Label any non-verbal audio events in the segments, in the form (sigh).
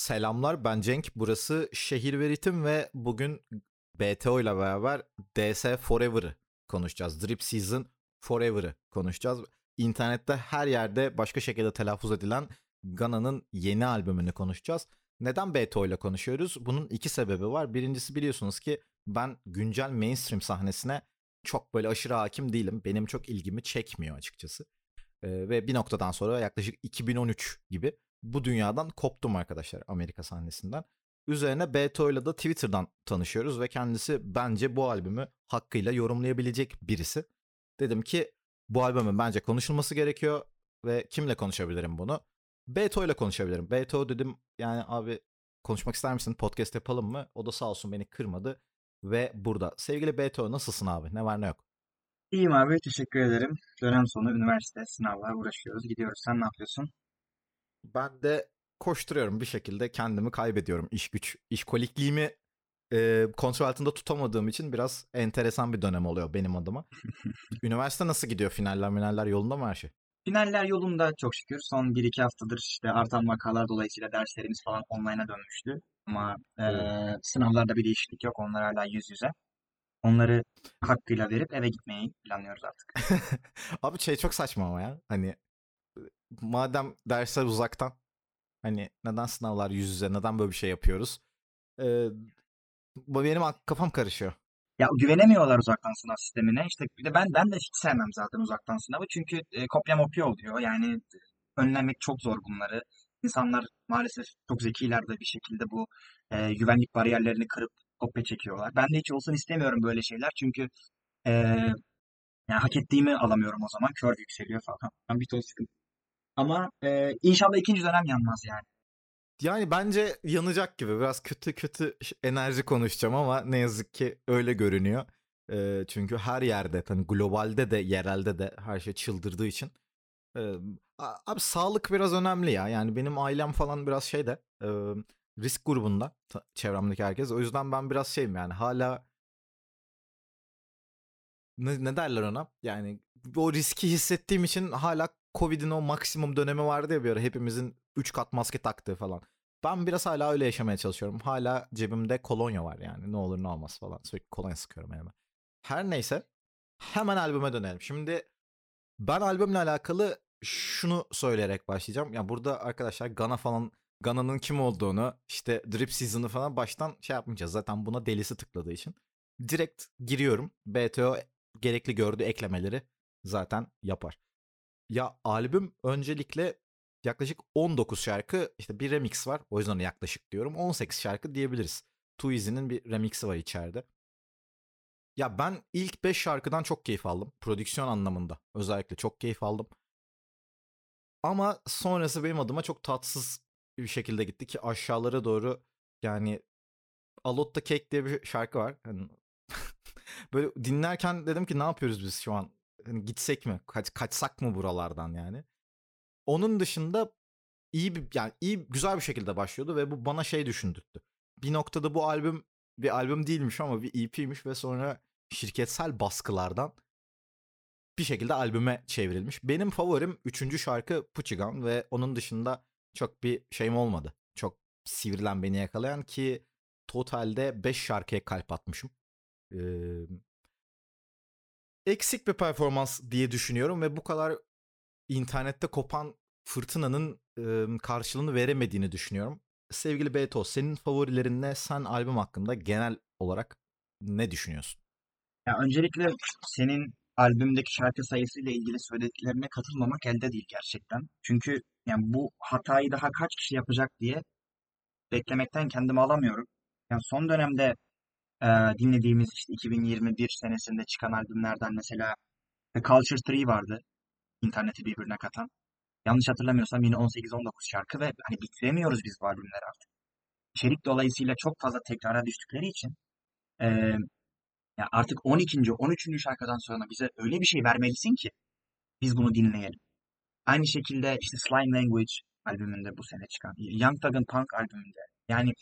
Selamlar ben Cenk. Burası Şehir ve Ritim ve bugün BTO ile beraber DS Forever'ı konuşacağız. Drip Season Forever'ı konuşacağız. İnternette her yerde başka şekilde telaffuz edilen Gana'nın yeni albümünü konuşacağız. Neden BTO ile konuşuyoruz? Bunun iki sebebi var. Birincisi biliyorsunuz ki ben güncel mainstream sahnesine çok böyle aşırı hakim değilim. Benim çok ilgimi çekmiyor açıkçası. Ee, ve bir noktadan sonra yaklaşık 2013 gibi bu dünyadan koptum arkadaşlar Amerika sahnesinden. Üzerine Beto ile de Twitter'dan tanışıyoruz ve kendisi bence bu albümü hakkıyla yorumlayabilecek birisi. Dedim ki bu albümün bence konuşulması gerekiyor ve kimle konuşabilirim bunu? Beto ile konuşabilirim. Beto dedim yani abi konuşmak ister misin? Podcast yapalım mı? O da sağ olsun beni kırmadı ve burada. Sevgili Beto nasılsın abi? Ne var ne yok? İyiyim abi teşekkür ederim. Dönem sonu üniversite sınavlar uğraşıyoruz. Gidiyoruz. Sen ne yapıyorsun? Ben de koşturuyorum bir şekilde kendimi kaybediyorum. İş güç, işkolikliğimi e, kontrol altında tutamadığım için biraz enteresan bir dönem oluyor benim adıma. (laughs) Üniversite nasıl gidiyor? Finaller finaller yolunda mı her şey? Finaller yolunda çok şükür. Son 1-2 haftadır işte artan vakalar dolayısıyla derslerimiz falan online'a dönmüştü. Ama e, sınavlarda bir değişiklik yok. Onlar hala yüz yüze. Onları hakkıyla verip eve gitmeyi planlıyoruz artık. (laughs) Abi şey çok saçma ama ya. Hani madem dersler uzaktan hani neden sınavlar yüz yüze neden böyle bir şey yapıyoruz? Ee, benim kafam karışıyor. Ya güvenemiyorlar uzaktan sınav sistemine. İşte bir de ben ben de hiç sevmem zaten uzaktan sınavı. Çünkü e, kopya mopya oluyor. Yani önlemek çok zor bunları. İnsanlar maalesef çok zekiler de bir şekilde bu e, güvenlik bariyerlerini kırıp kopya çekiyorlar. Ben de hiç olsun istemiyorum böyle şeyler. Çünkü e, yani hak ettiğimi alamıyorum o zaman. Kör yükseliyor falan. Bir ton sıkıntı. Ama e, inşallah ikinci dönem yanmaz yani. Yani bence yanacak gibi. Biraz kötü kötü enerji konuşacağım ama ne yazık ki öyle görünüyor. E, çünkü her yerde hani globalde de yerelde de her şey çıldırdığı için. E, abi sağlık biraz önemli ya. Yani benim ailem falan biraz şeyde e, risk grubunda çevremdeki herkes. O yüzden ben biraz şeyim yani hala ne, ne derler ona? Yani o riski hissettiğim için hala Covid'in o maksimum dönemi vardı ya bir ara hepimizin 3 kat maske taktığı falan. Ben biraz hala öyle yaşamaya çalışıyorum. Hala cebimde kolonya var yani. Ne olur ne olmaz falan. Sürekli kolonya sıkıyorum elime. Her neyse. Hemen albüme dönelim. Şimdi ben albümle alakalı şunu söyleyerek başlayacağım. Ya burada arkadaşlar Gana falan Gana'nın kim olduğunu işte Drip Season'ı falan baştan şey yapmayacağız. Zaten buna delisi tıkladığı için. Direkt giriyorum. BTO gerekli gördüğü eklemeleri zaten yapar. Ya albüm öncelikle yaklaşık 19 şarkı işte bir remix var. O yüzden yaklaşık diyorum. 18 şarkı diyebiliriz. Too bir remixi var içeride. Ya ben ilk 5 şarkıdan çok keyif aldım. Prodüksiyon anlamında özellikle çok keyif aldım. Ama sonrası benim adıma çok tatsız bir şekilde gitti ki aşağılara doğru yani Alotta Cake diye bir şarkı var. Hani (laughs) böyle dinlerken dedim ki ne yapıyoruz biz şu an? Hani gitsek mi? Kaç, kaçsak mı buralardan yani? Onun dışında iyi bir yani iyi güzel bir şekilde başlıyordu ve bu bana şey düşündürttü. Bir noktada bu albüm bir albüm değilmiş ama bir EP'miş ve sonra şirketsel baskılardan bir şekilde albüme çevrilmiş. Benim favorim üçüncü şarkı Puchigan ve onun dışında çok bir şeyim olmadı. Çok sivrilen beni yakalayan ki totalde 5 şarkıya kalp atmışım. Ee, eksik bir performans diye düşünüyorum ve bu kadar internette kopan fırtınanın e, karşılığını veremediğini düşünüyorum. Sevgili Beto, senin favorilerin ne? Sen albüm hakkında genel olarak ne düşünüyorsun? Ya öncelikle senin albümdeki şarkı sayısıyla ilgili söylediklerine katılmamak elde değil gerçekten. Çünkü yani bu hatayı daha kaç kişi yapacak diye beklemekten kendimi alamıyorum. Yani son dönemde e, dinlediğimiz işte 2021 senesinde çıkan albümlerden mesela The Culture 3 vardı. İnterneti birbirine katan. Yanlış hatırlamıyorsam yine 18-19 şarkı ve hani bitiremiyoruz biz bu albümleri artık. İçerik dolayısıyla çok fazla tekrara düştükleri için e, ya artık 12. 13. şarkıdan sonra bize öyle bir şey vermelisin ki biz bunu dinleyelim. Aynı şekilde işte Slime Language albümünde bu sene çıkan, Young Thug'ın Punk albümünde. Yani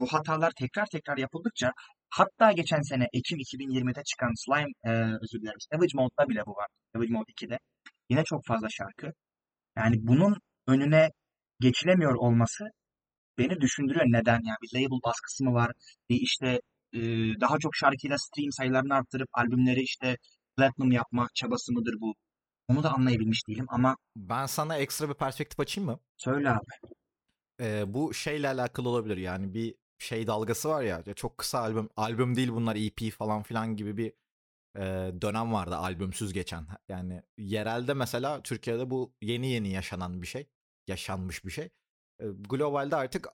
bu hatalar tekrar tekrar yapıldıkça hatta geçen sene Ekim 2020'de çıkan Slime, e, özür dilerim, Savage Mode'da bile bu var. Savage Mode 2'de. Yine çok fazla şarkı. Yani bunun önüne geçilemiyor olması beni düşündürüyor. Neden yani bir label baskısı mı var? Bir işte e, daha çok şarkıyla stream sayılarını arttırıp albümleri işte platinum yapma çabası mıdır bu? Onu da anlayabilmiş değilim ama Ben sana ekstra bir perspektif açayım mı? söyle abi. Ee, bu şeyle alakalı olabilir. Yani bir şey dalgası var ya. ya Çok kısa albüm. Albüm değil bunlar EP falan filan gibi bir e, dönem vardı albümsüz geçen. Yani yerelde mesela Türkiye'de bu yeni yeni yaşanan bir şey. Yaşanmış bir şey. E, globalde artık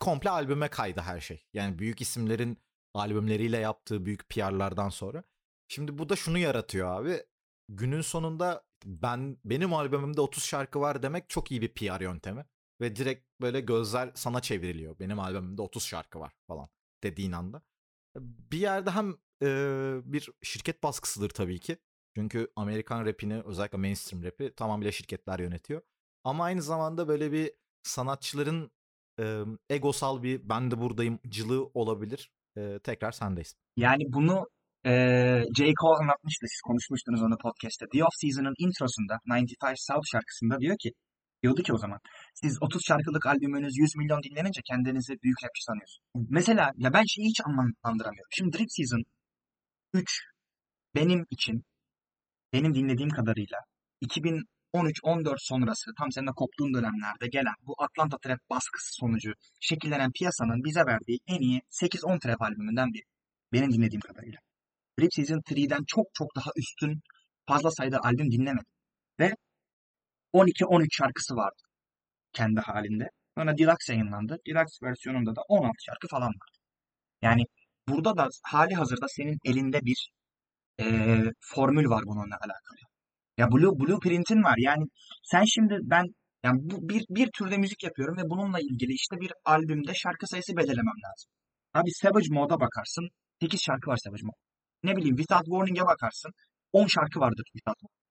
komple albüme kaydı her şey. Yani büyük isimlerin albümleriyle yaptığı büyük PR'lardan sonra. Şimdi bu da şunu yaratıyor abi. Günün sonunda ben benim albümümde 30 şarkı var demek çok iyi bir PR yöntemi. Ve direkt böyle gözler sana çevriliyor. Benim albümümde 30 şarkı var falan dediğin anda. Bir yerde hem e, bir şirket baskısıdır tabii ki. Çünkü Amerikan rapini özellikle mainstream rapi tamamıyla şirketler yönetiyor. Ama aynı zamanda böyle bir sanatçıların e, egosal bir ben de buradayım cılığı olabilir. E, tekrar sendeyiz. Yani bunu eee J. Cole anlatmıştı. Siz konuşmuştunuz onu podcast'te. The Off Season'ın introsunda 95 South şarkısında diyor ki diyordu ki o zaman siz 30 şarkılık albümünüz 100 milyon dinlenince kendinizi büyük rapçi sanıyorsunuz. Mesela ya ben şeyi hiç anlamlandıramıyorum. Şimdi Drip Season 3 benim için benim dinlediğim kadarıyla 2013-14 sonrası tam seninle koptuğun dönemlerde gelen bu Atlanta Trap baskısı sonucu şekillenen piyasanın bize verdiği en iyi 8-10 trap albümünden biri. Benim dinlediğim kadarıyla. Drip Season 3'den çok çok daha üstün fazla sayıda albüm dinlemedim. Ve 12-13 şarkısı vardı kendi halinde. Sonra Deluxe yayınlandı. Deluxe versiyonunda da 16 şarkı falan vardı. Yani burada da hali hazırda senin elinde bir e, formül var bununla alakalı. Ya Blue Blueprint'in var. Yani sen şimdi ben yani bu bir bir türde müzik yapıyorum ve bununla ilgili işte bir albümde şarkı sayısı belirlemem lazım. Abi Savage Mode'a bakarsın. 8 şarkı var Savage Mode. Ne bileyim Without Warning'e bakarsın. 10 şarkı vardır Without Warning.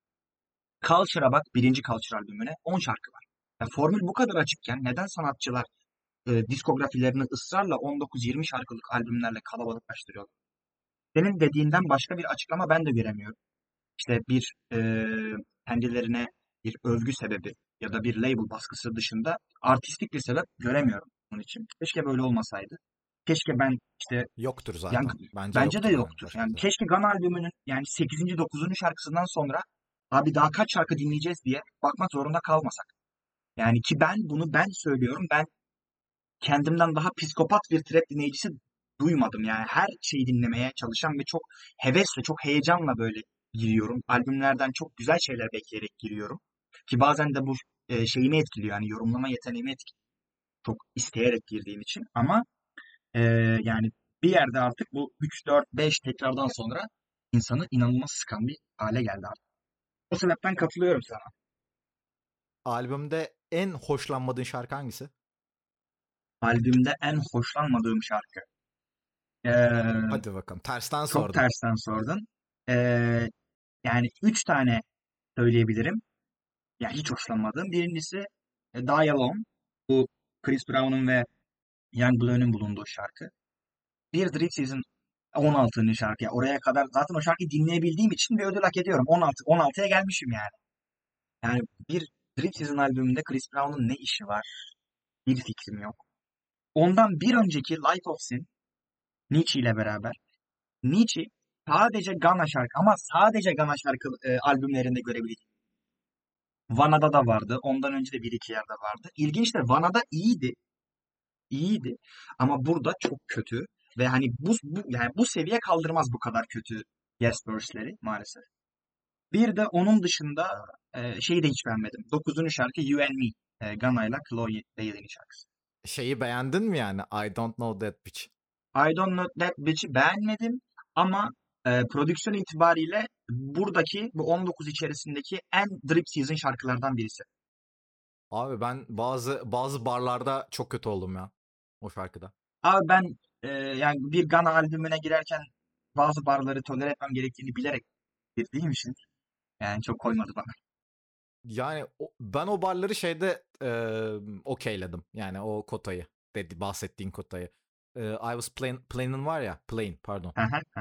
Culture'a bak. Birinci Culture albümüne 10 şarkı var. Yani formül bu kadar açıkken neden sanatçılar e, diskografilerini ısrarla 19-20 şarkılık albümlerle kalabalıklaştırıyorlar? Senin dediğinden başka bir açıklama ben de göremiyorum. İşte bir e, kendilerine bir övgü sebebi ya da bir label baskısı dışında artistik bir sebep göremiyorum bunun için. Keşke böyle olmasaydı. Keşke ben işte Yoktur zaten. yani bence bence de yani yoktur. başka Yani türlü. keşke Gun albümünün yani 8. 9. şarkısından sonra abi daha kaç şarkı dinleyeceğiz diye bakmak zorunda kalmasak. Yani ki ben bunu ben söylüyorum. Ben kendimden daha psikopat bir trap dinleyicisi duymadım. Yani her şeyi dinlemeye çalışan ve çok hevesle, çok heyecanla böyle giriyorum. Albümlerden çok güzel şeyler bekleyerek giriyorum. Ki bazen de bu e, şeyimi etkiliyor. Yani yorumlama yeteneğimi etkiliyor. Çok isteyerek girdiğim için. Ama e, yani bir yerde artık bu 3, 4, 5 tekrardan sonra insanı inanılmaz sıkan bir hale geldi artık. O sebepten katılıyorum sana. Albümde en hoşlanmadığın şarkı hangisi? Albümde en hoşlanmadığım şarkı. Ee, Hadi bakalım. Tersten çok sordum. tersten sordun. Ee, yani üç tane söyleyebilirim. Ya hiç hoşlanmadığım. Birincisi e, Die Alone. Bu Chris Brown'un ve Young Blue'nun bulunduğu şarkı. Bir Drip Season 16. şarkı. Yani oraya kadar zaten o şarkıyı dinleyebildiğim için bir ödül hak ediyorum. 16 16'ya gelmişim yani. Yani bir Drip Season albümünde Chris Brown'un ne işi var? Bir fikrim yok. Ondan bir önceki Life of Sin Nietzsche ile beraber. Nietzsche sadece Gana şarkı ama sadece Gana şarkı e, albümlerinde görebiliriz. Vana'da da vardı. Ondan önce de bir iki yerde vardı. İlginçtir. Vana'da iyiydi. İyiydi. Ama burada çok kötü. Ve hani bu, bu yani bu seviye kaldırmaz bu kadar kötü yes verse'leri maalesef. Bir de onun dışında e, şeyi de hiç beğenmedim. Dokuzuncu şarkı You and Me. E, Gana ile Chloe Bailey'nin şarkısı. Şeyi beğendin mi yani? I don't know that bitch. I Don't Know That Bitch'i beğenmedim ama e, prodüksiyon itibariyle buradaki bu 19 içerisindeki en drip season şarkılardan birisi. Abi ben bazı bazı barlarda çok kötü oldum ya o şarkıda. Abi ben e, yani bir Ghana albümüne girerken bazı barları tolere etmem gerektiğini bilerek girdiğim için yani çok koymadı bana. Yani o- ben o barları şeyde e, okeyledim. Yani o kotayı dedi bahsettiğin kotayı. E, I was playing, playing var ya plane pardon.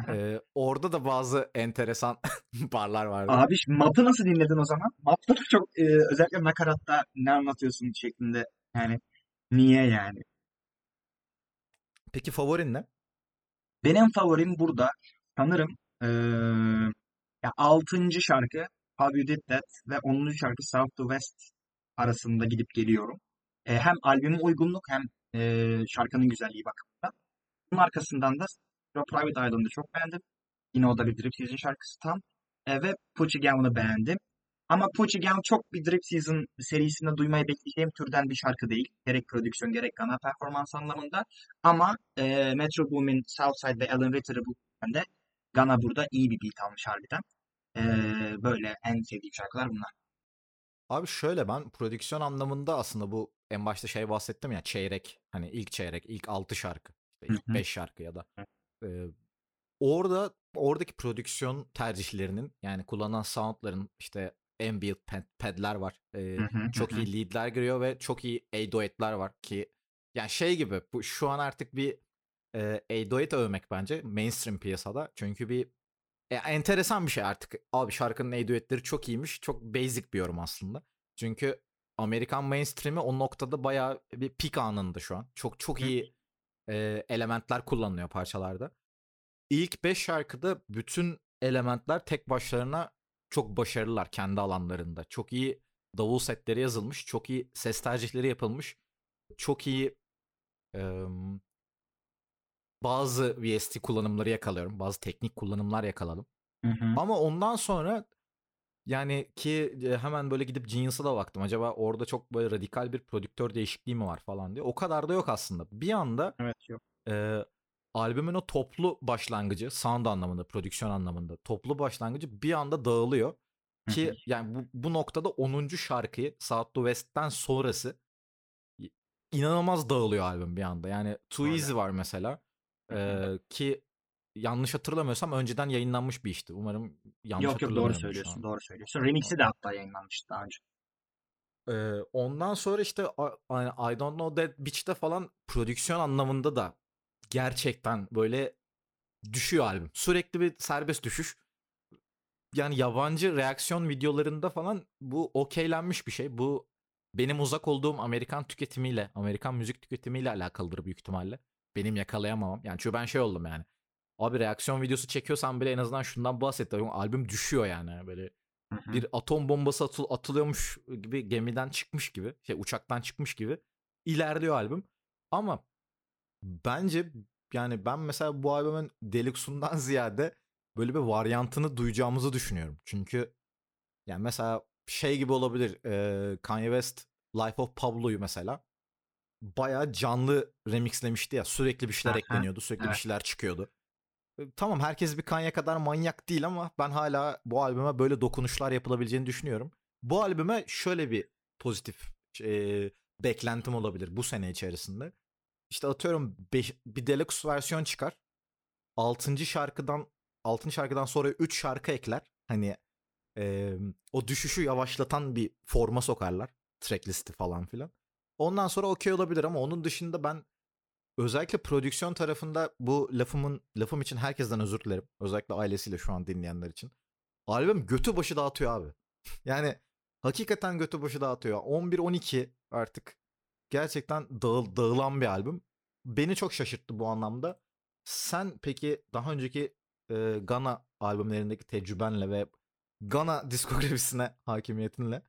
E, orada da bazı enteresan (laughs) barlar vardı. Abi Map'ı nasıl dinledin o zaman? Map'ta da çok e, özellikle nakaratta ne anlatıyorsun şeklinde yani niye yani? Peki favorin ne? Benim favorim burada sanırım eee ya 6. şarkı How You Did That ve 10. şarkı South to West arasında gidip geliyorum. E, hem albüme uygunluk hem e, şarkının güzelliği bakımından. Bunun arkasından da Private Island'ı çok beğendim. Yine o da bir Drip Season şarkısı tam. E, ve Pucci Gown'ı beğendim. Ama Pucci Gown çok bir Drip Season serisinde duymayı bekleyeceğim türden bir şarkı değil. Gerek prodüksiyon gerek ana performans anlamında. Ama e, Metro Boomin, Southside ve Alan Ritter'ı bu de Gana burada iyi bir beat almış harbiden. E, böyle en sevdiğim şarkılar bunlar. Abi şöyle ben prodüksiyon anlamında aslında bu en başta şey bahsettim ya çeyrek hani ilk çeyrek ilk 6 şarkı işte ilk 5 şarkı ya da e, orada oradaki prodüksiyon tercihlerinin yani kullanılan soundların işte ambient pad, pad'ler var. E, çok iyi lead'ler giriyor ve çok iyi 808'ler var ki yani şey gibi bu şu an artık bir e, 808 övmek bence mainstream piyasada. Çünkü bir e, enteresan bir şey artık. Abi şarkının 808'leri çok iyiymiş. Çok basic bir yorum aslında. Çünkü Amerikan mainstream'i o noktada bayağı bir pik anında şu an. Çok çok iyi e, elementler kullanılıyor parçalarda. İlk 5 şarkıda bütün elementler tek başlarına çok başarılılar kendi alanlarında. Çok iyi davul setleri yazılmış, çok iyi ses tercihleri yapılmış, çok iyi e, bazı VST kullanımları yakalıyorum, bazı teknik kullanımlar yakaladım. Hı hı. Ama ondan sonra yani ki hemen böyle gidip Genius'a da baktım. Acaba orada çok böyle radikal bir prodüktör değişikliği mi var falan diye. O kadar da yok aslında. Bir anda Evet yok. e, albümün o toplu başlangıcı, sound anlamında, prodüksiyon anlamında toplu başlangıcı bir anda dağılıyor. Ki yani bu, bu noktada 10. şarkıyı South to West'ten sonrası inanılmaz dağılıyor albüm bir anda. Yani Too Öyle. Easy var mesela. E, ki yanlış hatırlamıyorsam önceden yayınlanmış bir işti. Umarım yanlış Yok yok doğru söylüyorsun. Doğru söylüyorsun. Remix'i de hatta yayınlanmıştı daha önce. Ee, ondan sonra işte a- I Don't Know That Bitch'te falan prodüksiyon anlamında da gerçekten böyle düşüyor albüm. Sürekli bir serbest düşüş. Yani yabancı reaksiyon videolarında falan bu okeylenmiş bir şey. Bu benim uzak olduğum Amerikan tüketimiyle, Amerikan müzik tüketimiyle alakalıdır büyük ihtimalle. Benim yakalayamamam. Yani çünkü ben şey oldum yani. Abi reaksiyon videosu çekiyorsan bile en azından şundan bahset. Albüm düşüyor yani böyle Hı hı. bir atom bombası atıl, atılıyormuş gibi gemiden çıkmış gibi şey uçaktan çıkmış gibi ilerliyor albüm. Ama bence yani ben mesela bu albümün deluxe'undan (laughs) ziyade böyle bir varyantını duyacağımızı düşünüyorum. Çünkü yani mesela şey gibi olabilir e, Kanye West Life of Pablo'yu mesela bayağı canlı remixlemişti ya sürekli bir şeyler ekleniyordu sürekli bir evet. şeyler çıkıyordu. Tamam herkes bir Kanye kadar manyak değil ama ben hala bu albüme böyle dokunuşlar yapılabileceğini düşünüyorum. Bu albüme şöyle bir pozitif e, beklentim olabilir bu sene içerisinde. İşte atıyorum beş- bir deluxe versiyon çıkar. 6. şarkıdan 6. şarkıdan sonra 3 şarkı ekler. Hani e, o düşüşü yavaşlatan bir forma sokarlar. Tracklisti falan filan. Ondan sonra okey olabilir ama onun dışında ben özellikle prodüksiyon tarafında bu lafımın lafım için herkesten özür dilerim. Özellikle ailesiyle şu an dinleyenler için. Albüm götü başı dağıtıyor abi. (laughs) yani hakikaten götü başı dağıtıyor. 11-12 artık gerçekten dağıl, dağılan bir albüm. Beni çok şaşırttı bu anlamda. Sen peki daha önceki e, Gana albümlerindeki tecrübenle ve Gana (laughs) diskografisine hakimiyetinle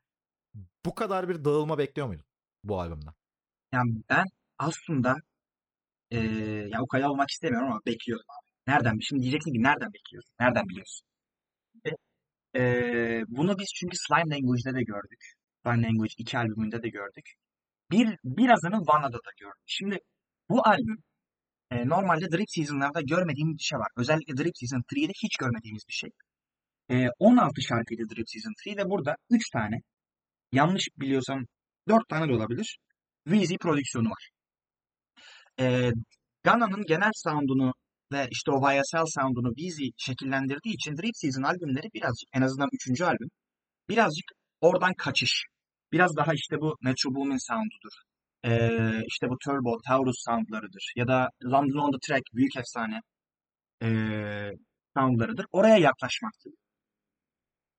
bu kadar bir dağılma bekliyor muydun bu albümden? Yani ben aslında eee ya ukala olmak istemiyorum ama bekliyordum abi. Nereden? Şimdi diyeceksin ki nereden bekliyorsun? Nereden biliyorsun? Ve, eee, bunu biz çünkü Slime Language'de de gördük. Slime Language 2 albümünde de gördük. Bir, birazını Vana'da da gördük. Şimdi bu albüm e, normalde Drip Season'larda görmediğimiz bir şey var. Özellikle Drip Season 3'de hiç görmediğimiz bir şey. E, 16 şarkıydı Drip Season 3 ve burada 3 tane yanlış biliyorsam 4 tane de olabilir. Wheezy prodüksiyonu var. E, Gana'nın genel sound'unu ve işte o YSL sound'unu Wheezy şekillendirdiği için Drip Season albümleri birazcık en azından 3. albüm birazcık oradan kaçış. Biraz daha işte bu Metro Boomin sound'udur. Ee, işte bu Turbo, Taurus soundlarıdır. Ya da London on the Track, büyük efsane ee, soundlarıdır. Oraya yaklaşmaktır.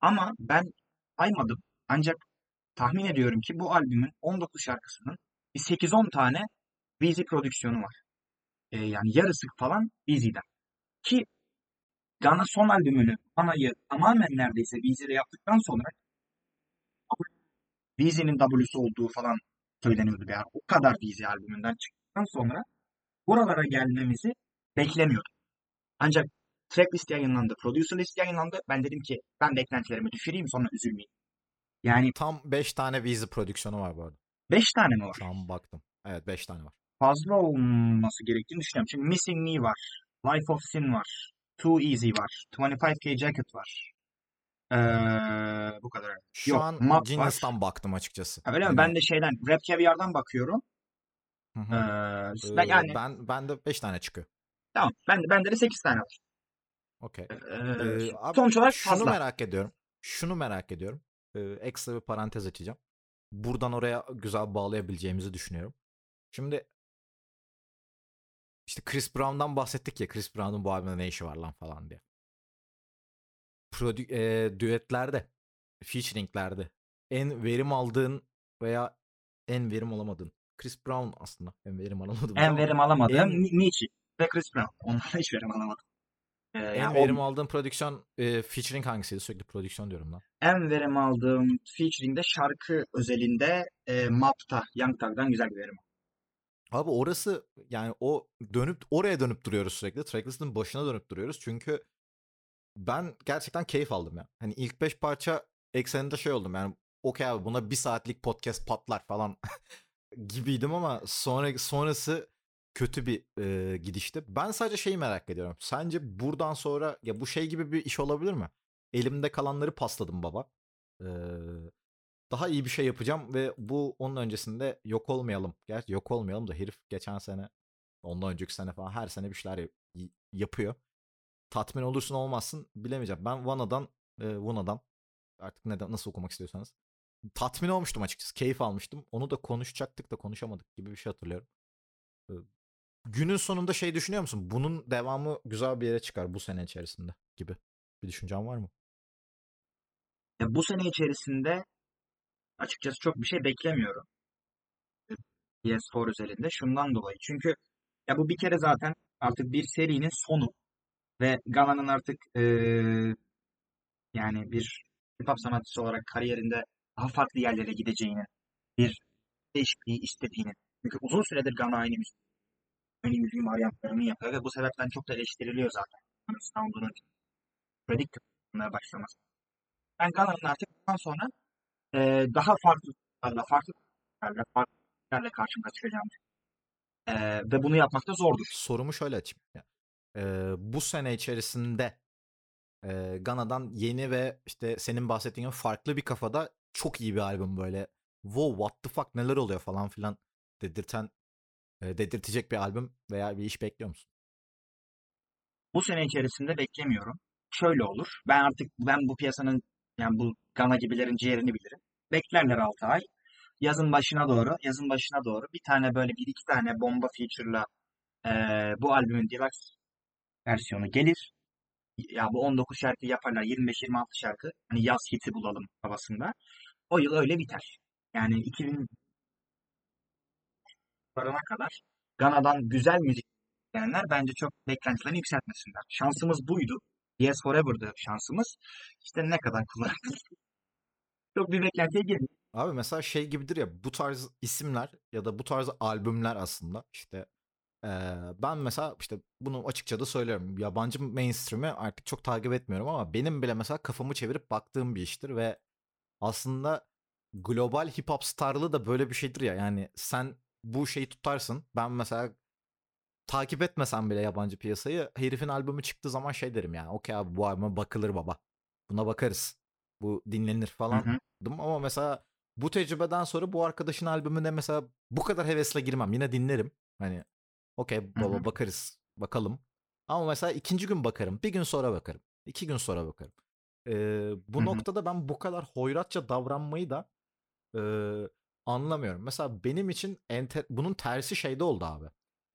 Ama ben saymadım. Ancak tahmin ediyorum ki bu albümün 19 şarkısının bir 8-10 tane Wheezy prodüksiyonu var. e, yani yarısı falan Weezy'den. Ki Gana son albümünü, Gana'yı tamamen neredeyse Weezy'de yaptıktan sonra Weezy'nin W'su olduğu falan söyleniyordu. Yani o kadar Weezy albümünden çıktıktan sonra buralara gelmemizi beklemiyordum. Ancak tracklist yayınlandı, producer list yayınlandı. Ben dedim ki ben beklentilerimi düşüreyim sonra üzülmeyeyim. Yani Tam 5 tane Weezy prodüksiyonu var bu arada. 5 tane mi var? Şu an baktım. Evet 5 tane var. Fazla olması gerektiğini düşünüyorum. Şimdi Missing Me var. Life of Sin var. Too Easy var. 25K Jacket var. Ee, bu kadar. Şu Yok, an Map var. Genius'tan baktım açıkçası. Ha, öyle mi? Hani- Ben de şeyden Rap Caviar'dan bakıyorum. Hı Ee, hı. ben Ee, yani ben ben de 5 tane çıkıyor. tamam. Ben de bende de 8 tane var. Okey. Ee, Ee, sonuç olarak şunu fazla. merak ediyorum. Şunu merak ediyorum. Ee, ekstra bir parantez açacağım. Buradan oraya güzel bağlayabileceğimizi düşünüyorum. Şimdi işte Chris Brown'dan bahsettik ya Chris Brown'un bu albümde ne işi var lan falan diye. Prodü e, düetlerde, featuringlerde en verim aldığın veya en verim alamadığın Chris Brown aslında en verim alamadığım En (laughs) verim alamadığım en- Ni- Nietzsche ve Chris Brown. Onlara hiç verim alamadım. Ee, en yani verim o- aldığın prodüksiyon e, featuring hangisiydi? Sürekli prodüksiyon diyorum lan. en verim aldığım featuring'de şarkı özelinde e, Map'ta, Young Thug'dan güzel bir verim. Abi orası yani o dönüp oraya dönüp duruyoruz sürekli. Tracklist'in başına dönüp duruyoruz. Çünkü ben gerçekten keyif aldım ya. Hani ilk 5 parça ekseninde şey oldum yani okey abi buna bir saatlik podcast patlar falan (laughs) gibiydim ama sonra sonrası kötü bir e, gidişti. Ben sadece şeyi merak ediyorum. Sence buradan sonra ya bu şey gibi bir iş olabilir mi? Elimde kalanları pasladım baba. Ee, daha iyi bir şey yapacağım ve bu onun öncesinde yok olmayalım. Gerçi yok olmayalım da herif geçen sene ondan önceki sene falan her sene bir şeyler yap- yapıyor. Tatmin olursun olmazsın bilemeyeceğim. Ben Vana'dan, e, Vuna'dan artık neden nasıl okumak istiyorsanız tatmin olmuştum açıkçası. Keyif almıştım. Onu da konuşacaktık da konuşamadık gibi bir şey hatırlıyorum. Ee, Günün sonunda şey düşünüyor musun? Bunun devamı güzel bir yere çıkar bu sene içerisinde gibi. Bir düşüncen var mı? Ya bu sene içerisinde açıkçası çok bir şey beklemiyorum. PS4 özelinde şundan dolayı. Çünkü ya bu bir kere zaten artık bir serinin sonu ve Gana'nın artık eee, yani bir hip hop sanatçısı olarak kariyerinde daha farklı yerlere gideceğini, bir değişikliği istediğini. Çünkü uzun süredir Gana aynı müzik, aynı müziğin varyantlarını yapıyor ve bu sebepten çok da eleştiriliyor zaten. Sound'unun predictable'ına başlaması. Ben Gana'nın artık bundan sonra eee, daha farklı farklı farklı farklı farklı karşımıza çıkacağım. Eee, ve bunu yapmak da zordur. Sorumu şöyle açayım. Ee, bu sene içerisinde e, Gana'dan yeni ve işte senin bahsettiğin farklı bir kafada çok iyi bir albüm böyle. Wow what the fuck neler oluyor falan filan dedirten e, dedirtecek bir albüm veya bir iş bekliyor musun? Bu sene içerisinde beklemiyorum. Şöyle olur. Ben artık ben bu piyasanın yani bu Gana gibilerin ciğerini bilirim. Beklerler 6 ay. Yazın başına doğru, yazın başına doğru bir tane böyle bir iki tane bomba feature'la eee, bu albümün deluxe versiyonu gelir. Ya bu 19 şarkı yaparlar, 25-26 şarkı. Hani yaz hiti bulalım havasında. O yıl öyle biter. Yani 2000 varana kadar Gana'dan güzel müzik dinleyenler bence çok beklentilerini yükseltmesinler. Şansımız buydu. Yes Forever'dı şansımız. İşte ne kadar kullanırız. Çok bir beklentiye girdik. Abi mesela şey gibidir ya bu tarz isimler ya da bu tarz albümler aslında işte eee, ben mesela işte bunu açıkça da söylüyorum. Yabancı mainstream'i artık çok takip etmiyorum ama benim bile mesela kafamı çevirip baktığım bir iştir ve aslında global hip hop starlığı da böyle bir şeydir ya. Yani sen bu şeyi tutarsın. Ben mesela takip etmesem bile yabancı piyasayı herifin albümü çıktığı zaman şey derim yani. Okey abi bu albüme bakılır baba. Buna bakarız. Bu dinlenir Hı falan hı. dım ama mesela bu tecrübeden sonra bu arkadaşın albümüne mesela bu kadar hevesle girmem. Yine dinlerim. Hani okey Hı baba hı. bakarız bakalım. Ama mesela ikinci gün bakarım. Bir gün sonra bakarım. iki gün sonra bakarım. Ee, bu Hı hı. noktada ben bu kadar hoyratça davranmayı da e, anlamıyorum. Mesela benim için enter- bunun tersi şeyde oldu abi.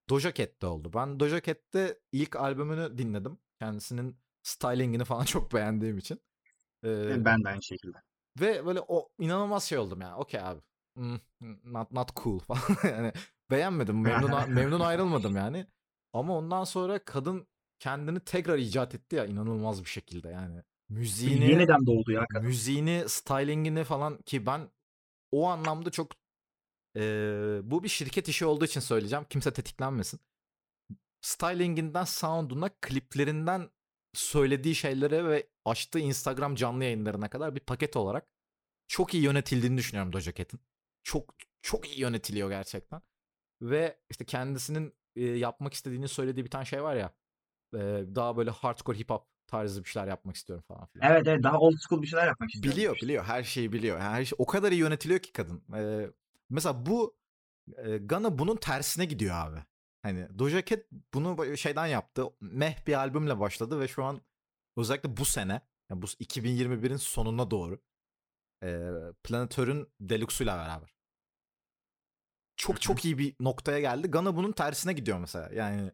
Doja Cat'te oldu. Ben Doja Cat'te ilk albümünü dinledim. Kendisinin stylingini falan (laughs) çok beğendiğim için. Ee, Ben de aynı şekilde. ve böyle o inanılmaz şey oldum yani. Okey abi. Hmm, not, not cool (laughs) falan. yani beğenmedim. Memnun (laughs) memnun ayrılmadım yani. Ama ondan sonra kadın kendini tekrar icat etti ya inanılmaz bir şekilde yani. Müziğini, Yeniden doğdu ya kadın. müziğini, stylingini falan ki ben o anlamda çok eee, bu bir şirket işi olduğu için söyleyeceğim. Kimse tetiklenmesin. Stylinginden sound'una, kliplerinden söylediği şeylere ve açtığı Instagram canlı yayınlarına kadar bir paket olarak çok iyi yönetildiğini düşünüyorum Doja Cat'in. Çok çok iyi yönetiliyor gerçekten. Ve işte kendisinin e, yapmak istediğini söylediği bir tane şey var ya. e, daha böyle hardcore hip hop tarzı bir şeyler yapmak istiyorum falan filan. Evet evet daha old school bir şeyler yapmak istiyorum. Biliyor biliyor her şeyi biliyor. Her şey o kadar iyi yönetiliyor ki kadın. Ee, mesela bu e, Gana bunun tersine gidiyor abi. Hani Doja Cat bunu şeyden yaptı. Meh bir albümle başladı ve şu an özellikle bu sene yani bu 2021'in sonuna doğru e, Planetör'ün Deluxe'uyla beraber. Çok çok iyi bir noktaya geldi. Gana bunun tersine gidiyor mesela. Yani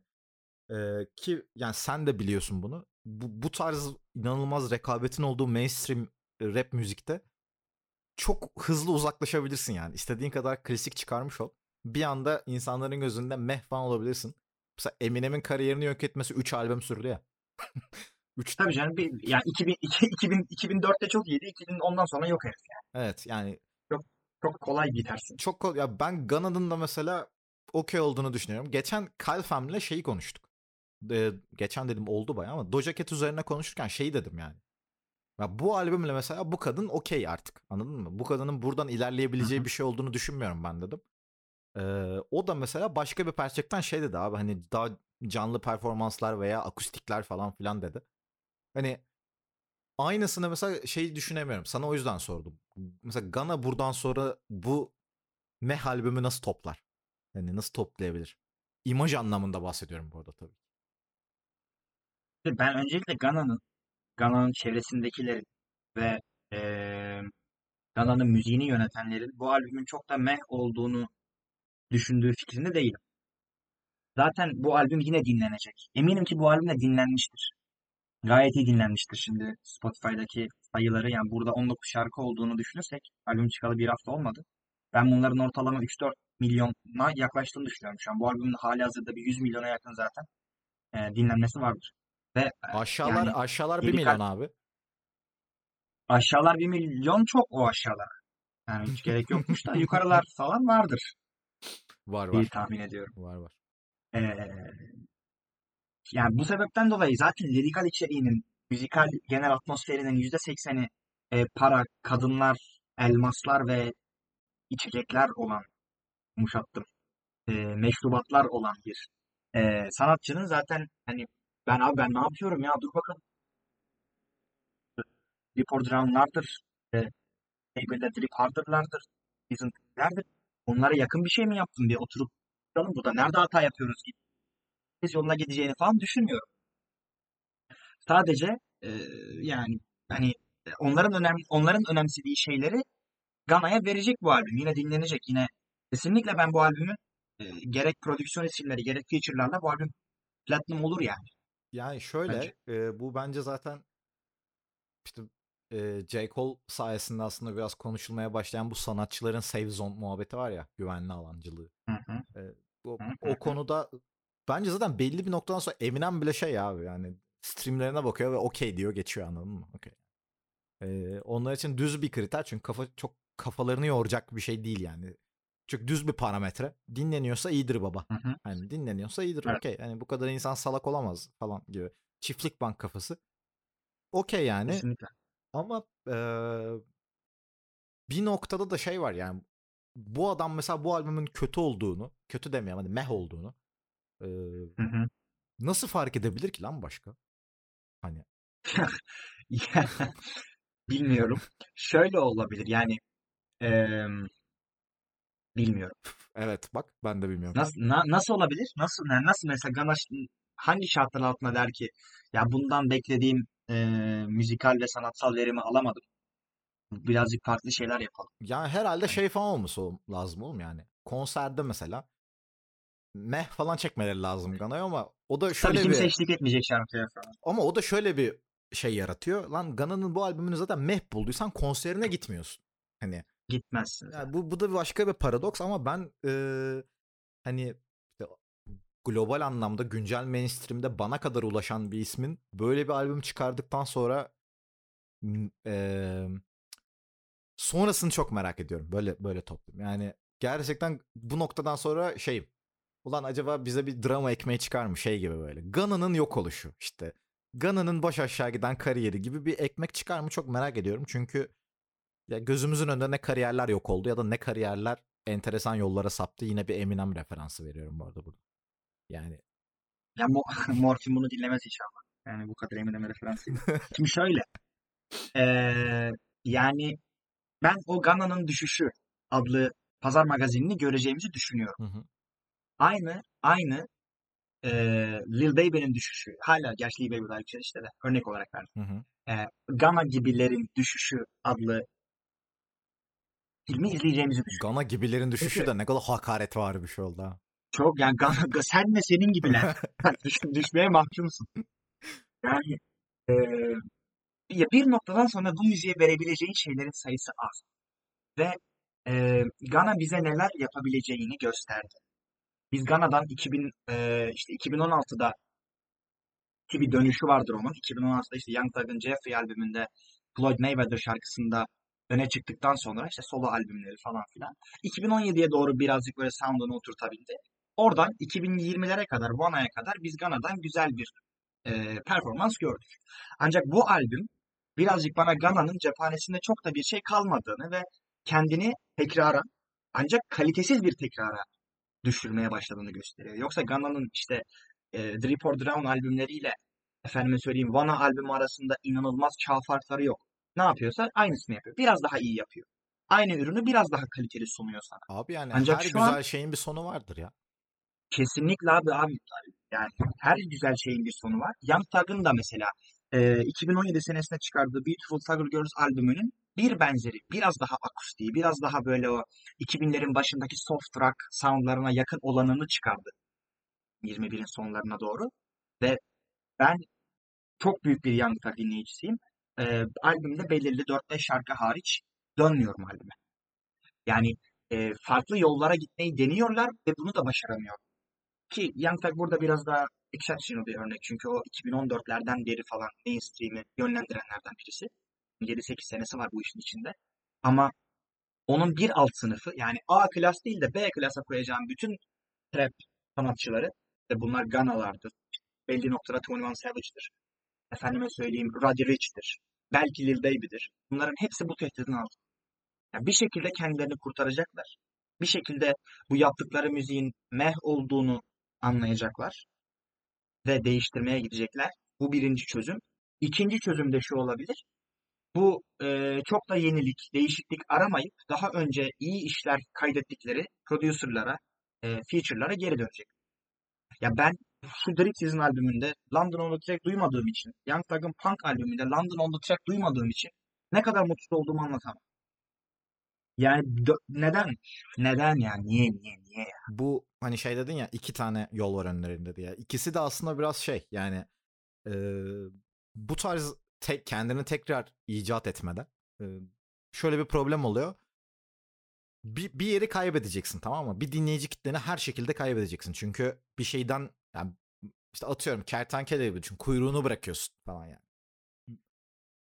e, ki yani sen de biliyorsun bunu. Bu, bu tarz inanılmaz rekabetin olduğu mainstream rap müzikte çok hızlı uzaklaşabilirsin yani. İstediğin kadar klasik çıkarmış ol. Bir anda insanların gözünde meh falan olabilirsin. Mesela Eminem'in kariyerini yok etmesi 3 albüm sürdü ya. (laughs) 3 Tabii canım bir, yani 2000, 2000, 2004'te çok iyiydi. 2010'dan sonra yok herif yani. Evet yani Çok kolay bitersin. çok kol- ya ben Gana'nın da mesela okey olduğunu düşünüyorum. Geçen Kalfem'le şeyi konuştuk. Ee, geçen dedim oldu bayağı ama Doja Cat üzerine konuşurken şey dedim yani. Ya bu albümle mesela bu kadın okey artık. Anladın mı? Bu kadının buradan ilerleyebileceği bir şey olduğunu düşünmüyorum ben dedim. Ee, o da mesela başka bir perspektiften şey dedi abi hani daha canlı performanslar veya akustikler falan filan dedi. Hani aynısını mesela şey düşünemiyorum. Sana o yüzden sordum. Mesela Gana buradan sonra bu meh albümü nasıl toplar? Yani nasıl toplayabilir? İmaj anlamında bahsediyorum bu arada tabii. Ben öncelikle Gana'nın, Gana'nın çevresindekilerin ve eee Gana'nın müziğini yönetenlerin bu albümün çok da meh olduğunu düşündüğü fikrinde değilim. Zaten bu albüm yine dinlenecek. Eminim ki bu albüm de dinlenmiştir. Gayet iyi dinlenmiştir şimdi Spotify'daki sayıları. Yani burada 19 şarkı olduğunu düşünürsek albüm çıkalı bir hafta olmadı. Ben bunların ortalama 3-4 milyona yaklaştığını düşünüyorum şu an. Bu albümün hali hazırda bir 100 milyona yakın zaten e, dinlenmesi vardır. Ve e, Aşağılar yani aşağılar 1 Yedi milyon kal- abi. aşağılar 1 milyon çok o aşağılar. Yani hiç gerek yokmuş da yukarılar falan vardır (laughs) Var var. tahmin ediyorum. Var var. Ee, yani bu sebepten dolayı zaten lirikal içeriğinin, müzikal genel atmosferinin %80'i e, para, kadınlar, elmaslar ve içecekler olan, yumuşattım, e, meşrubatlar olan bir e, sanatçının zaten hani ben abi ben ne yapıyorum ya dur bakalım. Drip or Drown'lardır, e, Table'de Drip Harder'lardır, Season'lardır. Onlara yakın bir şey mi yaptım diye oturup bakalım burada nerede hata yapıyoruz gibi biz yoluna gideceğini falan düşünmüyorum. Sadece e, yani hani onların önem onların önemsediği şeyleri Gana'ya verecek bu albüm. Yine dinlenecek. Yine kesinlikle ben bu albümün e, gerek prodüksiyon isimleri gerek feature'larla bu albüm platinum olur yani. Yani şöyle e, bu bence zaten işte e, J. Cole sayesinde aslında biraz konuşulmaya başlayan bu sanatçıların save zone muhabbeti var ya güvenli alancılığı. Hı hı. E, o, o konuda bence zaten belli bir noktadan sonra Eminem bile şey abi yani streamlerine bakıyor ve okey diyor geçiyor anladın mı? Okey. E, onlar için düz bir kriter çünkü kafa çok kafalarını yoracak bir şey değil yani. Çok düz bir parametre. Dinleniyorsa iyidir baba. Hı hı. Hani dinleniyorsa iyidir Evet. okey. Yani bu kadar insan salak olamaz falan gibi. Çiftlik bank kafası. Okey yani. Kesinlikle. Ama eee, bir noktada da şey var yani. Bu adam mesela bu albümün kötü olduğunu, kötü demeyeyim hadi meh olduğunu Hı hı. nasıl fark edebilir ki lan başka? Hani (laughs) Bilmiyorum. Şöyle olabilir yani eee, bilmiyorum. evet bak ben de bilmiyorum. Nasıl na- nasıl olabilir? Nasıl yani nasıl mesela Gana ş- hangi şartlar altında der ki ya bundan beklediğim eee, müzikal ve sanatsal verimi alamadım. Birazcık farklı şeyler yapalım. Yani herhalde şey falan olması ol- lazım oğlum yani. Konserde mesela meh falan çekmeleri lazım Gana'ya ama o da tabii şöyle kimse bir eşlik etmeyecek şarkıya falan. Ama o da şöyle bir şey yaratıyor. Lan Gana'nın bu albümünü zaten meh bulduysan konserine gitmiyorsun. Hani Gitmezsin yani bu bu da başka bir paradoks ama ben eee, hani işte global anlamda güncel mainstream'de bana kadar ulaşan bir ismin böyle bir albüm çıkardıktan sonra eee, sonrasını çok merak ediyorum. Böyle böyle toplum. Yani gerçekten bu noktadan sonra şeyim. Ulan acaba bize bir drama ekmeği çıkar mı şey gibi böyle. Gana'nın yok oluşu işte. Gana'nın baş aşağı giden kariyeri gibi bir ekmek çıkar mı çok merak ediyorum. Çünkü ya gözümüzün önünde ne kariyerler yok oldu ya da ne kariyerler enteresan yollara saptı. Yine bir Eminem referansı veriyorum bu arada burada. Yani Ya Mo- (laughs) Morfin bunu dinlemez inşallah. Yani bu kadar Eminem'e referans değil. (laughs) Şimdi şöyle. eee, yani ben o Gana'nın Düşüşü adlı pazar magazinini göreceğimizi düşünüyorum. hı hı, Aynı, aynı eee Lil Baby'nin düşüşü. Hala gerçi Lil Baby daha yükselişte de örnek olarak verdim. hı hı. Eee Gana gibilerin düşüşü adlı filmi izleyeceğimizi düşünüyorum. Gana gibilerin düşüşü de ne kadar hakaret var bir şey oldu ha. Çok yani Gana, sen ve senin gibiler (laughs) düş, düşmeye mahkumsun. Yani eee, ya bir noktadan sonra bu müziğe verebileceğin şeylerin sayısı az. Ve eee Gana bize neler yapabileceğini gösterdi. Biz Gana'dan 2000 eee, işte 2016'da ki bir dönüşü vardır onun. 2016'da işte Young Thug'ın Jeffrey albümünde Floyd Mayweather şarkısında öne çıktıktan sonra işte solo albümleri falan filan. 2017'ye doğru birazcık böyle sound'unu oturtabildi. Oradan 2020'lere kadar, Vana'ya kadar biz Gana'dan güzel bir eee, performans gördük. Ancak bu albüm birazcık bana Gana'nın cephanesinde çok da bir şey kalmadığını ve kendini tekrara ancak kalitesiz bir tekrara düşürmeye başladığını gösteriyor. Yoksa Gana'nın işte e, Drip or Drown albümleriyle efendime söyleyeyim Vana albümü arasında inanılmaz çağ farkları yok. Ne yapıyorsa aynısını yapıyor. Biraz daha iyi yapıyor. Aynı ürünü biraz daha kaliteli sunuyor sana. Abi yani Ancak her şu an güzel şeyin bir sonu vardır ya. kesinlikle abi abi yani her güzel şeyin bir sonu var. Young Thug'ın da mesela e, 2017 senesinde çıkardığı Beautiful Thugger Girls albümünün bir benzeri, biraz daha akustiği, biraz daha böyle o 2000'lerin başındaki soft rock soundlarına yakın olanını çıkardı. 21'in sonlarına doğru. Ve ben çok büyük bir Young Thug dinleyicisiyim. Ee, albümde belirli 4-5 şarkı hariç dönmüyorum albüme. Yani e, farklı yollara gitmeyi deniyorlar ve bunu da başaramıyor. Ki Young Thug burada biraz daha exceptional bir örnek. Çünkü o 2014'lerden beri falan mainstream'i yönlendirenlerden birisi. 7-8 senesi var bu işin içinde. Ama onun bir alt sınıfı yani A klas değil de B klasa koyacağım bütün trap sanatçıları ve bunlar Gana'lardır. Belli noktada 21 Savage'dır. Efendime söyleyeyim Roddy Ricch'tir. Belki Lil Baby'dir. Bunların hepsi bu tehditin altında. Yani bir şekilde kendilerini kurtaracaklar. Bir şekilde bu yaptıkları müziğin meh olduğunu anlayacaklar. Ve değiştirmeye gidecekler. Bu birinci çözüm. İkinci çözüm de şu olabilir. Bu e, çok da yenilik, değişiklik aramayıp daha önce iyi işler kaydettikleri producerlara, e, feature'lara geri dönecek. Ya ben şu Drip Season albümünde London on the Track duymadığım için, Young Thug'ın Punk albümünde London on the Track duymadığım için ne kadar mutsuz olduğumu anlatamam. Yani neden? Neden yani? Niye, niye, niye ya? Bu hani şey dedin ya iki tane yol var önlerinde diye. İkisi de aslında biraz şey yani e, bu tarz tek, kendini tekrar icat etmeden e, şöyle bir problem oluyor. Bir, bir yeri kaybedeceksin tamam mı? Bir dinleyici kitleni her şekilde kaybedeceksin. Çünkü bir şeyden yani işte atıyorum kertenkele gibi düşün. Kuyruğunu bırakıyorsun falan yani.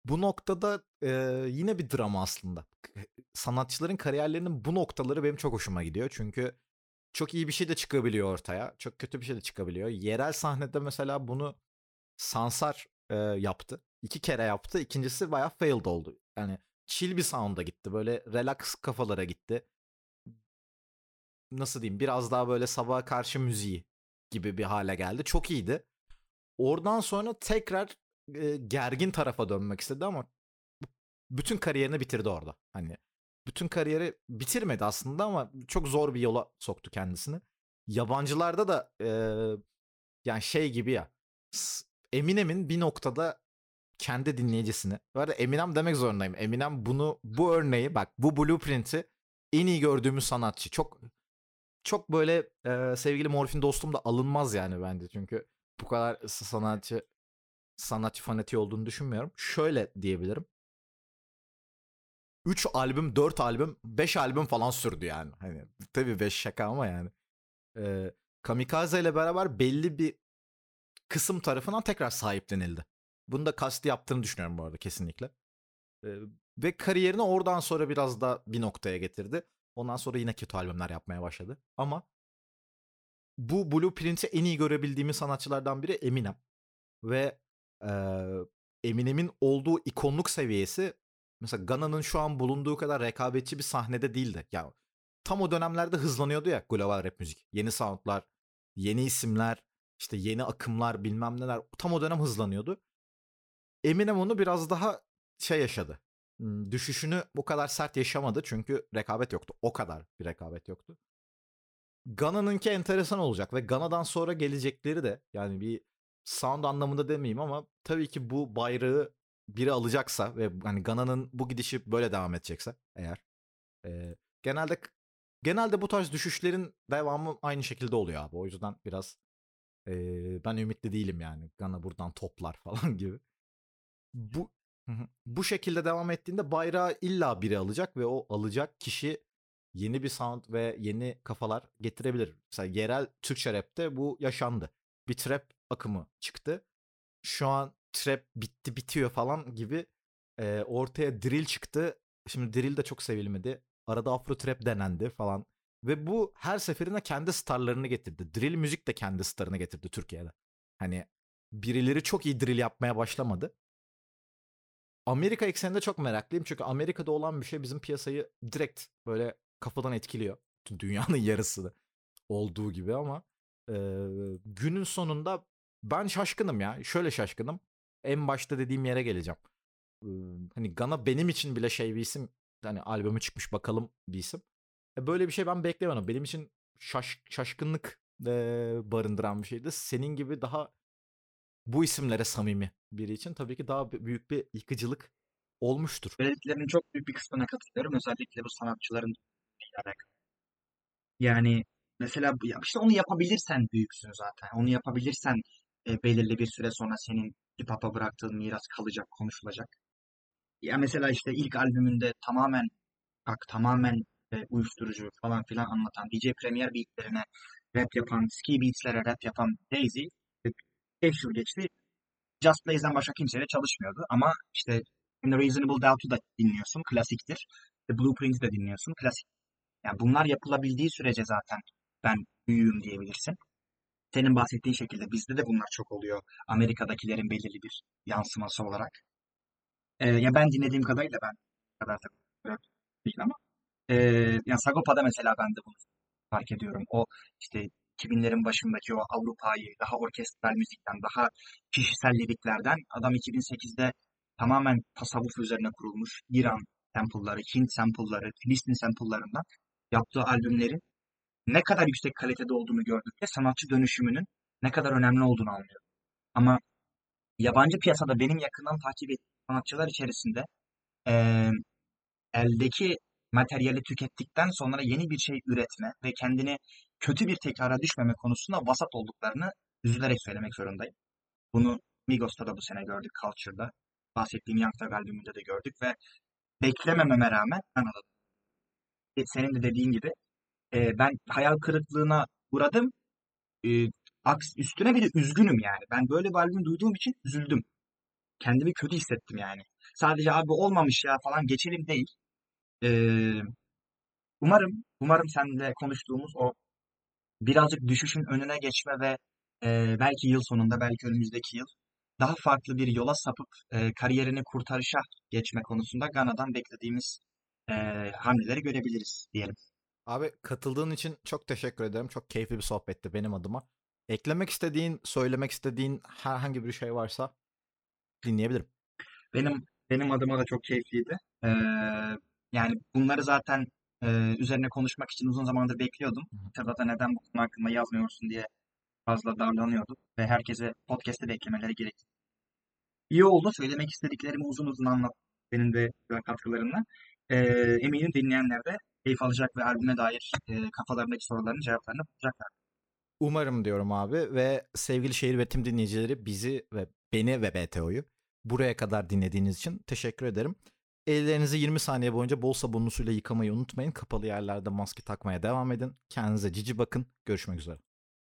Bu noktada e, yine bir drama aslında. Sanatçıların kariyerlerinin bu noktaları benim çok hoşuma gidiyor. Çünkü çok iyi bir şey de çıkabiliyor ortaya. Çok kötü bir şey de çıkabiliyor. Yerel sahnede mesela bunu Sansar e, yaptı. İki kere yaptı. İkincisi bayağı failed oldu. Yani chill bir sound'a gitti. Böyle relax kafalara gitti. Nasıl diyeyim? Biraz daha böyle sabaha karşı müziği gibi bir hale geldi. Çok iyiydi. Oradan sonra tekrar e, gergin tarafa dönmek istedi ama bütün kariyerini bitirdi orada. Hani bütün kariyeri bitirmedi aslında ama çok zor bir yola soktu kendisini. Yabancılarda da e, yani şey gibi ya Eminem'in bir noktada kendi dinleyicisini. Bu arada Eminem demek zorundayım. Eminem bunu bu örneği bak bu blueprint'i en iyi gördüğümüz sanatçı. Çok çok böyle e, sevgili Morfin dostum da alınmaz yani bence. Çünkü bu kadar sanatçı sanatçı fanatiği olduğunu düşünmüyorum. Şöyle diyebilirim. 3 albüm, 4 albüm, 5 albüm falan sürdü yani. Hani tabii 5 şaka ama yani. Ee, Kamikaze ile beraber belli bir kısım tarafından tekrar sahiplenildi. Bunu da kasti yaptığını düşünüyorum bu arada kesinlikle. Ee, ve kariyerini oradan sonra biraz da bir noktaya getirdi. Ondan sonra yine kötü albümler yapmaya başladı. Ama bu Blueprint'i en iyi görebildiğimiz sanatçılardan biri Eminem. Ve e, Eminem'in olduğu ikonluk seviyesi mesela Gana'nın şu an bulunduğu kadar rekabetçi bir sahnede değildi. Yani tam o dönemlerde hızlanıyordu ya global rap müzik. Yeni soundlar, yeni isimler, işte yeni akımlar bilmem neler tam o dönem hızlanıyordu. Eminem onu biraz daha şey yaşadı. Düşüşünü bu kadar sert yaşamadı çünkü rekabet yoktu. O kadar bir rekabet yoktu. Gana'nınki enteresan olacak ve Gana'dan sonra gelecekleri de yani bir sound anlamında demeyeyim ama tabii ki bu bayrağı biri alacaksa ve hani Gana'nın bu gidişi böyle devam edecekse eğer e, genelde genelde bu tarz düşüşlerin devamı aynı şekilde oluyor abi. O yüzden biraz e, ben ümitli değilim yani. Gana buradan toplar (laughs) falan gibi. Bu bu şekilde devam ettiğinde bayrağı illa biri alacak ve o alacak kişi yeni bir sound ve yeni kafalar getirebilir. Mesela yerel Türkçe rapte bu yaşandı. Bir trap akımı çıktı. Şu an trap bitti bitiyor falan gibi e, ortaya drill çıktı. Şimdi drill de çok sevilmedi. Arada afro trap denendi falan. Ve bu her seferinde kendi starlarını getirdi. Drill müzik de kendi starını getirdi Türkiye'de. Hani birileri çok iyi drill yapmaya başlamadı. Amerika ekseninde çok meraklıyım çünkü Amerika'da olan bir şey bizim piyasayı direkt böyle kafadan etkiliyor. Dünyanın (laughs) yarısı olduğu gibi ama e, günün sonunda ben şaşkınım ya. Şöyle şaşkınım. En başta dediğim yere geleceğim. E, hani Gana benim için bile şey bir isim. Hani albümü çıkmış bakalım bir isim. E, böyle bir şey ben beklemiyordum. Benim için şaş, şaşkınlık e, barındıran bir şeydi. Senin gibi daha bu isimlere samimi biri için tabii ki daha büyük bir yıkıcılık olmuştur. Söylediklerinin çok büyük bir kısmına katılıyorum. Özellikle bu sanatçıların Yani mesela işte onu yapabilirsen büyüksün zaten. Onu yapabilirsen e, belirli bir süre sonra senin hip hop'a bıraktığın miras kalacak, konuşulacak. Ya mesela işte ilk albümünde tamamen bak tamamen e, uyuşturucu falan filan anlatan DJ Premier beatlerine rap yapan, ski beatslere rap yapan Daisy 5 yıl geçti. Just Blaze'den başka kimseyle çalışmıyordu ama işte In Reasonable Doubt'u da dinliyorsun, klasiktir. The Blueprint'i de dinliyorsun, klasik. Yani bunlar yapılabildiği sürece zaten ben büyüğüm diyebilirsin. Senin bahsettiğin şekilde bizde de bunlar çok oluyor. Amerika'dakilerin belirli bir yansıması olarak. Ee, ya ben dinlediğim kadarıyla ben kadar da değil ama e, yani Sagopa'da mesela ben de bunu fark ediyorum. O işte 2000'lerin başındaki o Avrupa'yı daha orkestral müzikten, daha kişisel liriklerden adam 2008'de tamamen tasavvuf üzerine kurulmuş İran sample'ları, Hint sample'ları, Filistin sample'larından yaptığı albümlerin ne kadar yüksek kalitede olduğunu gördükçe sanatçı dönüşümünün ne kadar önemli olduğunu anlıyor. Ama yabancı piyasada benim yakından takip ettiğim sanatçılar içerisinde e, eldeki materyali tükettikten sonra yeni bir şey üretme ve kendini kötü bir tekrara düşmeme konusunda vasat olduklarını üzülerek söylemek zorundayım. Bunu Migos'ta da bu sene gördük, Culture'da. Bahsettiğim Young Thug de gördük ve beklemememe rağmen ben anladım. E, senin de dediğin gibi e, ben hayal kırıklığına uğradım. E, aks, üstüne bir de üzgünüm yani. Ben böyle bir albüm duyduğum için üzüldüm. Kendimi kötü hissettim yani. Sadece abi olmamış ya falan geçelim değil. E, umarım, umarım seninle konuştuğumuz o birazcık düşüşün önüne geçme ve e, belki yıl sonunda, belki önümüzdeki yıl daha farklı bir yola sapıp e, kariyerini kurtarışa geçme konusunda Gana'dan beklediğimiz e, hamleleri görebiliriz diyelim. Abi katıldığın için çok teşekkür ederim. Çok keyifli bir sohbetti benim adıma. Eklemek istediğin, söylemek istediğin herhangi bir şey varsa dinleyebilirim. Benim benim adıma da çok keyifliydi. Ee, yani bunları zaten e, üzerine konuşmak için uzun zamandır bekliyordum. Twitter'da neden bu konu hakkında yazmıyorsun diye fazla darlanıyordum ve herkese podcast'te beklemeleri gerekti. İyi oldu. Söylemek istediklerimi uzun uzun anlattım benim de katkılarımla. Ee, eminim dinleyenler de keyif alacak ve albüme dair e, kafalarındaki soruların cevaplarını bulacaklar. Umarım diyorum abi ve sevgili şehir ve tüm dinleyicileri bizi ve beni ve BTO'yu buraya kadar dinlediğiniz için teşekkür ederim. Ellerinizi 20 saniye boyunca bol sabunlu suyla yıkamayı unutmayın. Kapalı yerlerde maske takmaya devam edin. Kendinize cici bakın. Görüşmek üzere.